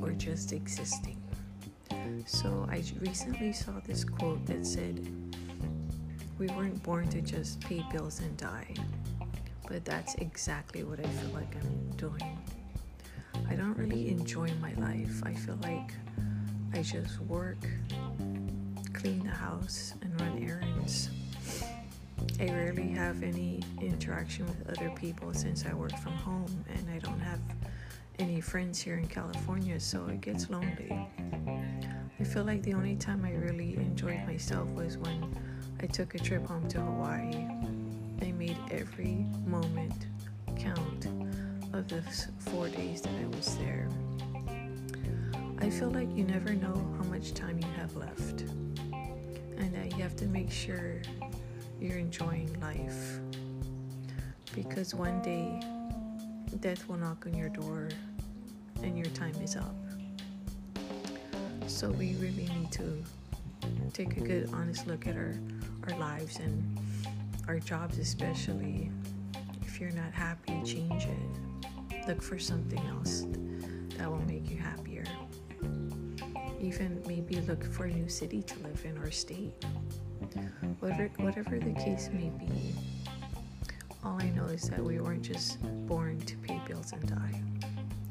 or just existing. So I recently saw this quote that said, We weren't born to just pay bills and die. But that's exactly what I feel like I'm doing. I don't really enjoy my life. I feel like I just work, clean the house, and run errands. I rarely have any interaction with other people since I work from home and I don't have any friends here in California, so it gets lonely. I feel like the only time I really enjoyed myself was when I took a trip home to Hawaii. I made every moment count of the four days that I was there. I feel like you never know how much time you have left, and that you have to make sure you're enjoying life because one day death will knock on your door and your time is up. So we really need to take a good, honest look at our, our lives and our jobs, especially. If you're not happy, change it. Look for something else that will make you happier. Even maybe look for a new city to live in or state. Whatever, whatever the case may be, all I know is that we weren't just born to pay bills and die.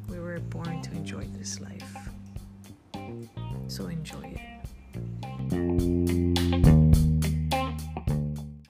We were born to enjoy this life. So enjoy it.